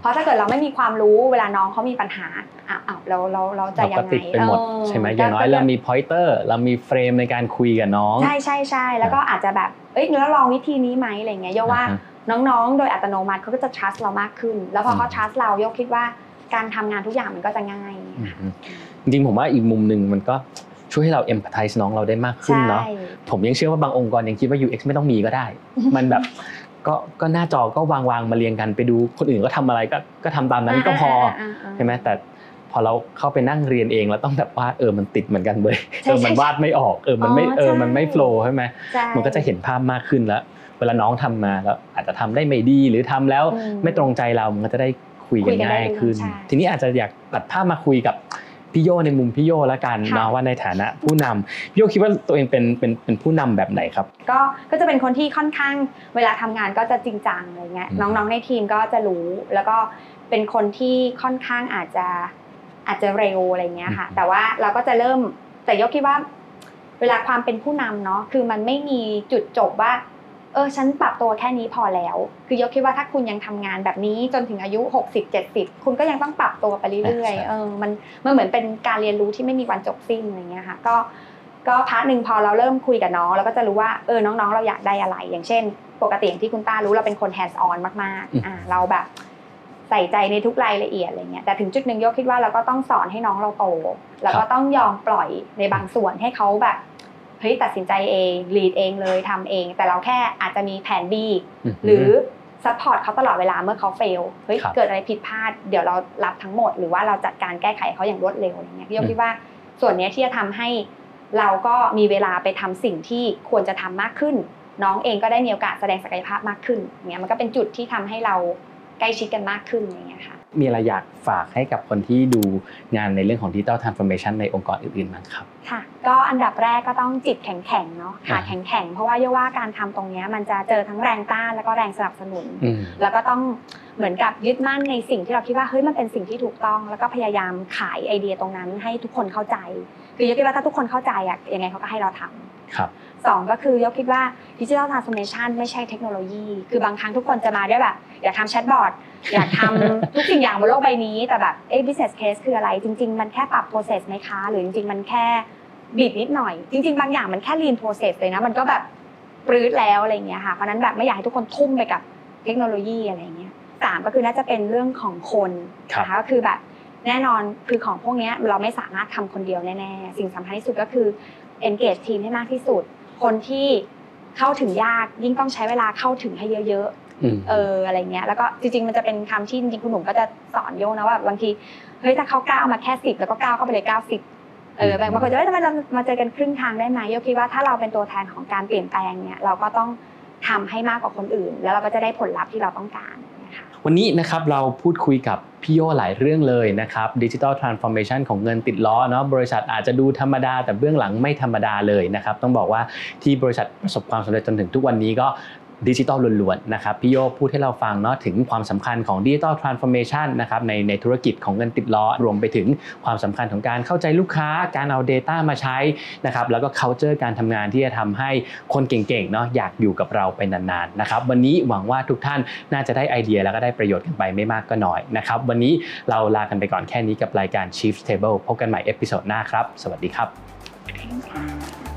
เพราะถ้าเกิดเราไม่มีความรู้เวลาน้องเขามีปัญหาอ้าวอ้าวเราเราเราจะเรายัก็งไงติดไปหมดเออใช่ไหมอย่างน้อยก็เรามี pointer เรามีเฟรมในการคุยกับน้อง ใช่ใช่ใช่แล้วก็อาจจะแบบเอ้ยแล้วลองวิธีนี้ไหมอะไรเงี้ยโยว่าอ่าฮะ น้องๆ โดยอัตโนมัติเขาก็จะ trust เรามากขึ้น แล้วพอเขาอืม trust เราโยคิดว่าการทำงานทุกอย่างมันก็จะง่ายอืมจริงๆผมว่าอีกมุมหนึ่งมันก็ช่วยให้เรา empathize น้องเราได้มากขึ้นใช่เนาะผมยังเชื่อว่าบางองค์กรยังคิดว่า UX ไม่ต้องมีก็ได้ มันแบบก็ก็หน้าจอก็วางวางๆมาเรียงกันไปดูคนอื่นก็ทำอะไรก็ก็ทำตามนั้นก็พอาาาใช่ไหมแต่พอเราเข้าไปนั่งเรียนเองเราต้องแบบว่าเออมันติดเหมือนกันเว้ยใช่เออมันใช่วาดไม่ออกเออมันไม่อ๋อเออใช่มันไม่โฟล์ใช่ไหมใช่มันก็จะเห็นภาพมากขึ้นแล้ว เวลาน้องทำมาแล้วอาจจะทำได้ไม่ดีหรือทำแล้วอืมไม่ตรงใจเรามันก็จะได้คุยกันคุยกันได้ง่ายขึ้นใช่ทีนี้อาจจะอยากตัดภาพมาคุยกับพี่โยในมุมพี่โยแล้วกันค่ะเนาะว่าในฐานะผู้นำพี่โยคิดว่าตัวเองเป็นเป็นเป็นผู้นำแบบไหนครับ ก็ก็จะเป็นคนที่ค่อนข้างเวลาทำงานก็จะจริงจังอะไรเงี้ยอืมน้องๆในทีมก็จะรู้แล้วก็เป็นคนที่ค่อนข้างอาจจะอาจจะเร็วอะไรเงี้ยค่ะ แต่ว่าเราก็จะเริ่มแต่ยกคิดว่า เวลาความเป็นผู้นำเนาะคือมันไม่มีจุดจบว่า เออฉันปรับตัวแค่นี้พอแล้ว คือยกคิดว่าถ้าคุณยังทำงานแบบนี้จนถึงอายุ 60 70 คุณก็ยังต้องปรับตัวไปเรื่อยใช่ๆเออมันมันเหมือนเป็นการเรียนรู้ที่ไม่มีวันจบสิ้นอะไรเงี้ยค่ะก็ก็ part หนึ่งพอเราเริ่มคุยกับน้องเราก็จะรู้ว่าเออน้องๆ เราอยากได้อะไร อย่างเช่น ปกติอย่างที่คุณต้ารู้เราเป็นคน hands on มากๆอ่าเราแบบใส่ใจในทุกรายละเอียดอะไรเงี้ยแต่ถึงจุดหนึ่งโยคิดว่าเราก็ต้องสอนให้น้องเราโตแล้วก็ต้องยอมปล่อยในบางส่วนให้เขาแบบ เฮ้ยตัดสินใจเอง lead เองเลยทำเอง แต่เราแค่อาจจะมีแผน B หรือ support เขาตลอดเวลาเมื่อเขา fail เฮ้ยครับเกิดอะไรผิดพลาด เดี๋ยวเรารับทั้งหมด หรือว่าเราจัดการแก้ไขเขาอย่างรวดเร็วอะไรเงี้ยพี่โยอืกมคิดว่าส่วนเนี้ยที่จะทำให้เราก็มีเวลาไปทำสิ่งที่ควรจะทำมากขึ้น น้องเองก็ได้มีโอกาสแสดงศักยภาพมากขึ้นเนี้ยมันก็เป็นจุดที่ทำให้เรา ใกล้ชิดกันมากขึ้นอย่างเงี้ยค่ะมีอะไรอยากฝากให้กับคนที่ดูงานในเรื่องของ Digital Transformation ในองค์กรอื่นๆบ้างครับค่ะก็อันดับแรกก็ต้องจิตแข็งๆเนาะขาอ่าแข็งๆเพราะว่าเยาว่าการทำตรงเนี้ยมันจะเจอทั้งแรงต้านแล้วก็แรงสนับสนุนอืมแล้วก็ต้องเหมือนกับยึดมั่นในสิ่งที่เราคิดว่าเฮ้ยมันเป็นสิ่งที่ถูกต้อง แล้วก็พยายามขายไอเดียตรงนั้นให้ทุกคนเข้าใจ คือยกคิดว่าถ้าทุกคนเข้าใจอะยังไงเขาก็ให้เราทำครับ สองก็คือยกคิดว่าดิจิทัลทรานส์ o r m a t i o n ไม่ใช่เทคโนโลยี คือบางครั้งทุกคนจะมาด้วยแบบ อยากทำแชทบอทอยากทำทุกสิ่งอย่างบนโลกใบนี้ แต่แบบเอ๊ะ business case คืออะไร จริง ๆ มันแค่ปรับ process ไหมคะ หรือจริง ๆ มันแค่บีบนิดหน่อย จริง ๆ บางอย่างมันแค่ lean process เลยนะ มันก็แบบปรื้ดแล้วอะไรอย่างเงี้ยค่ะ เพราะฉะนั้นแบบไม่อยากให้ทุกคนทุ่มไปกับเทคโนโลยีอะไรอย่างเงี้ยสามก็คือน่าจะเป็นเรื่องของคนครับนะคะก็คือแบบแน่นอนคือของพวกเนี้ยเราไม่สามารถทำคนเดียวแน่ๆ สิ่งสำคัญที่สุดก็คือ engage ทีมให้มากที่สุด คนที่เข้าถึงยากยิ่งต้องใช้เวลาเข้าถึงให้เยอะอืมๆเอออะไรเงี้ยแล้วก็จริงๆมันจะเป็นคำที่จริงๆคุณหนุ่มก็จะสอนโยนะว่าบางทีเฮ้ยถ้าเขาก้าวมาแค่สิบแล้วก็ก้าวเข้าไปเลยเก้าสิบเอออืมบางคนจะเอ้ยทำไมเรามาเจอกันครึ่งทางได้ไหมโยคิดว่าถ้าเราเป็นตัวแทนของการเปลี่ยนแปลงเนี่ยเราก็ต้องทำให้มากกว่าคนอื่น แล้วเราก็จะได้ผลลัพธ์ที่เราต้องการนะคะ วันนี้นะครับเราพูดคุยกับพี่โยหลายเรื่องเลยนะครับ digital transformation ของเงินติดล้อเนาะบริษัทอาจจะดูธรรมดาแต่เบื้องหลังไม่ธรรมดาเลยนะครับต้องบอกว่าที่บริษัทประสบความสำเร็จจนถึงทุกวันนี้ก็ ดิจิตอลล้วนๆนะครับพี่โยพูดให้เราฟังเนาะถึงความสำคัญของดิจิ t a ลทรานส์ฟอร์เมชันนะครับในในธุรกิจของเงินติดล้อรวมไปถึงความสำคัญของการเข้าใจลูกค้าการเอา Data มาใช้นะครับแล้วก็ culture การทำงานที่จะทำให้คนเก่งๆเนาะอยากอยู่กับเราไปนานๆนะครับวันนี้หวังว่าทุกท่านน่าจะได้ไอเดียแล้วก็ได้ประโยชน์กันไปไม่มากก็น้อยนะครับวันนี้เราลากันไปก่อนแค่นี้กับรายการ Chief Table พบกันใหม่ episode หน้าครับ สวัสดีครับขอบคุณค่ะ